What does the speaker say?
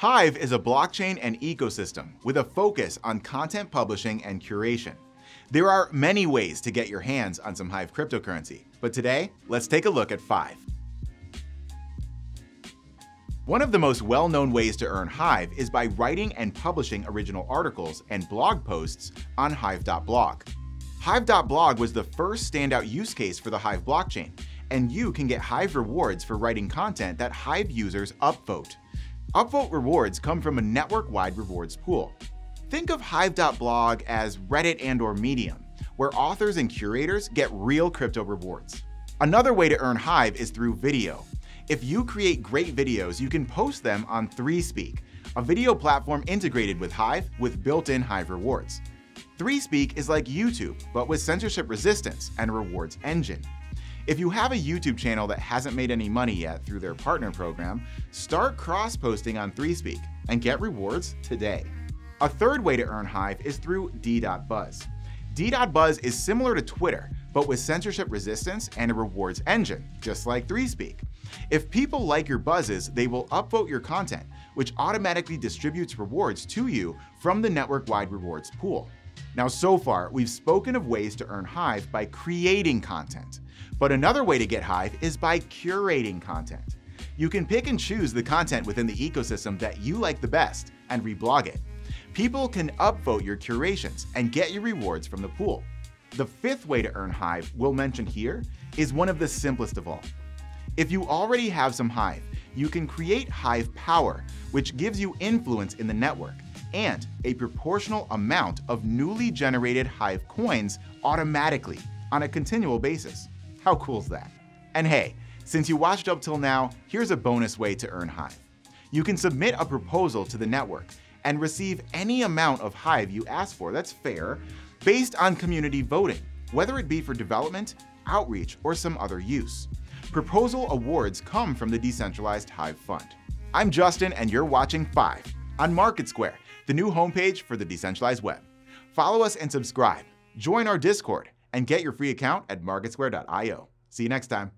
Hive is a blockchain and ecosystem with a focus on content publishing and curation. There are many ways to get your hands on some Hive cryptocurrency, but today, let's take a look at five. One of the most well-known ways to earn Hive is by writing and publishing original articles and blog posts on Hive.blog. Hive.blog was the first standout use case for the Hive blockchain, and you can get Hive rewards for writing content that Hive users upvote. Upvote rewards come from a network-wide rewards pool. Think of Hive.blog as Reddit and or Medium, where authors and curators get real crypto rewards. Another way to earn Hive is through video. If you create great videos, you can post them on 3Speak, a video platform integrated with Hive with built-in Hive rewards. 3Speak is like YouTube, but with censorship resistance and rewards engine. If you have a YouTube channel that hasn't made any money yet through their partner program, start cross-posting on 3Speak and get rewards today. A third way to earn Hive is through D.Buzz. D.Buzz is similar to Twitter, but with censorship resistance and a rewards engine, just like 3Speak. If people like your buzzes, they will upvote your content, which automatically distributes rewards to you from the network-wide rewards pool. Now, so far, we've spoken of ways to earn Hive by creating content. But another way to get Hive is by curating content. You can pick and choose the content within the ecosystem that you like the best and reblog it. People can upvote your curations and get your rewards from the pool. The fifth way to earn Hive we'll mention here is one of the simplest of all. If you already have some Hive, you can create Hive Power, which gives you influence in the network and a proportional amount of newly generated Hive coins automatically on a continual basis. How cool is that? And hey, since you watched up till now, here's a bonus way to earn Hive. You can submit a proposal to the network and receive any amount of Hive you ask for that's fair based on community voting, whether it be for development, outreach, or some other use. Proposal awards come from the Decentralized Hive Fund. I'm Justin, and you're watching 5 on MarketSquare, the new homepage for the decentralized web. Follow us and subscribe, join our Discord, and get your free account at marketsquare.io. See you next time.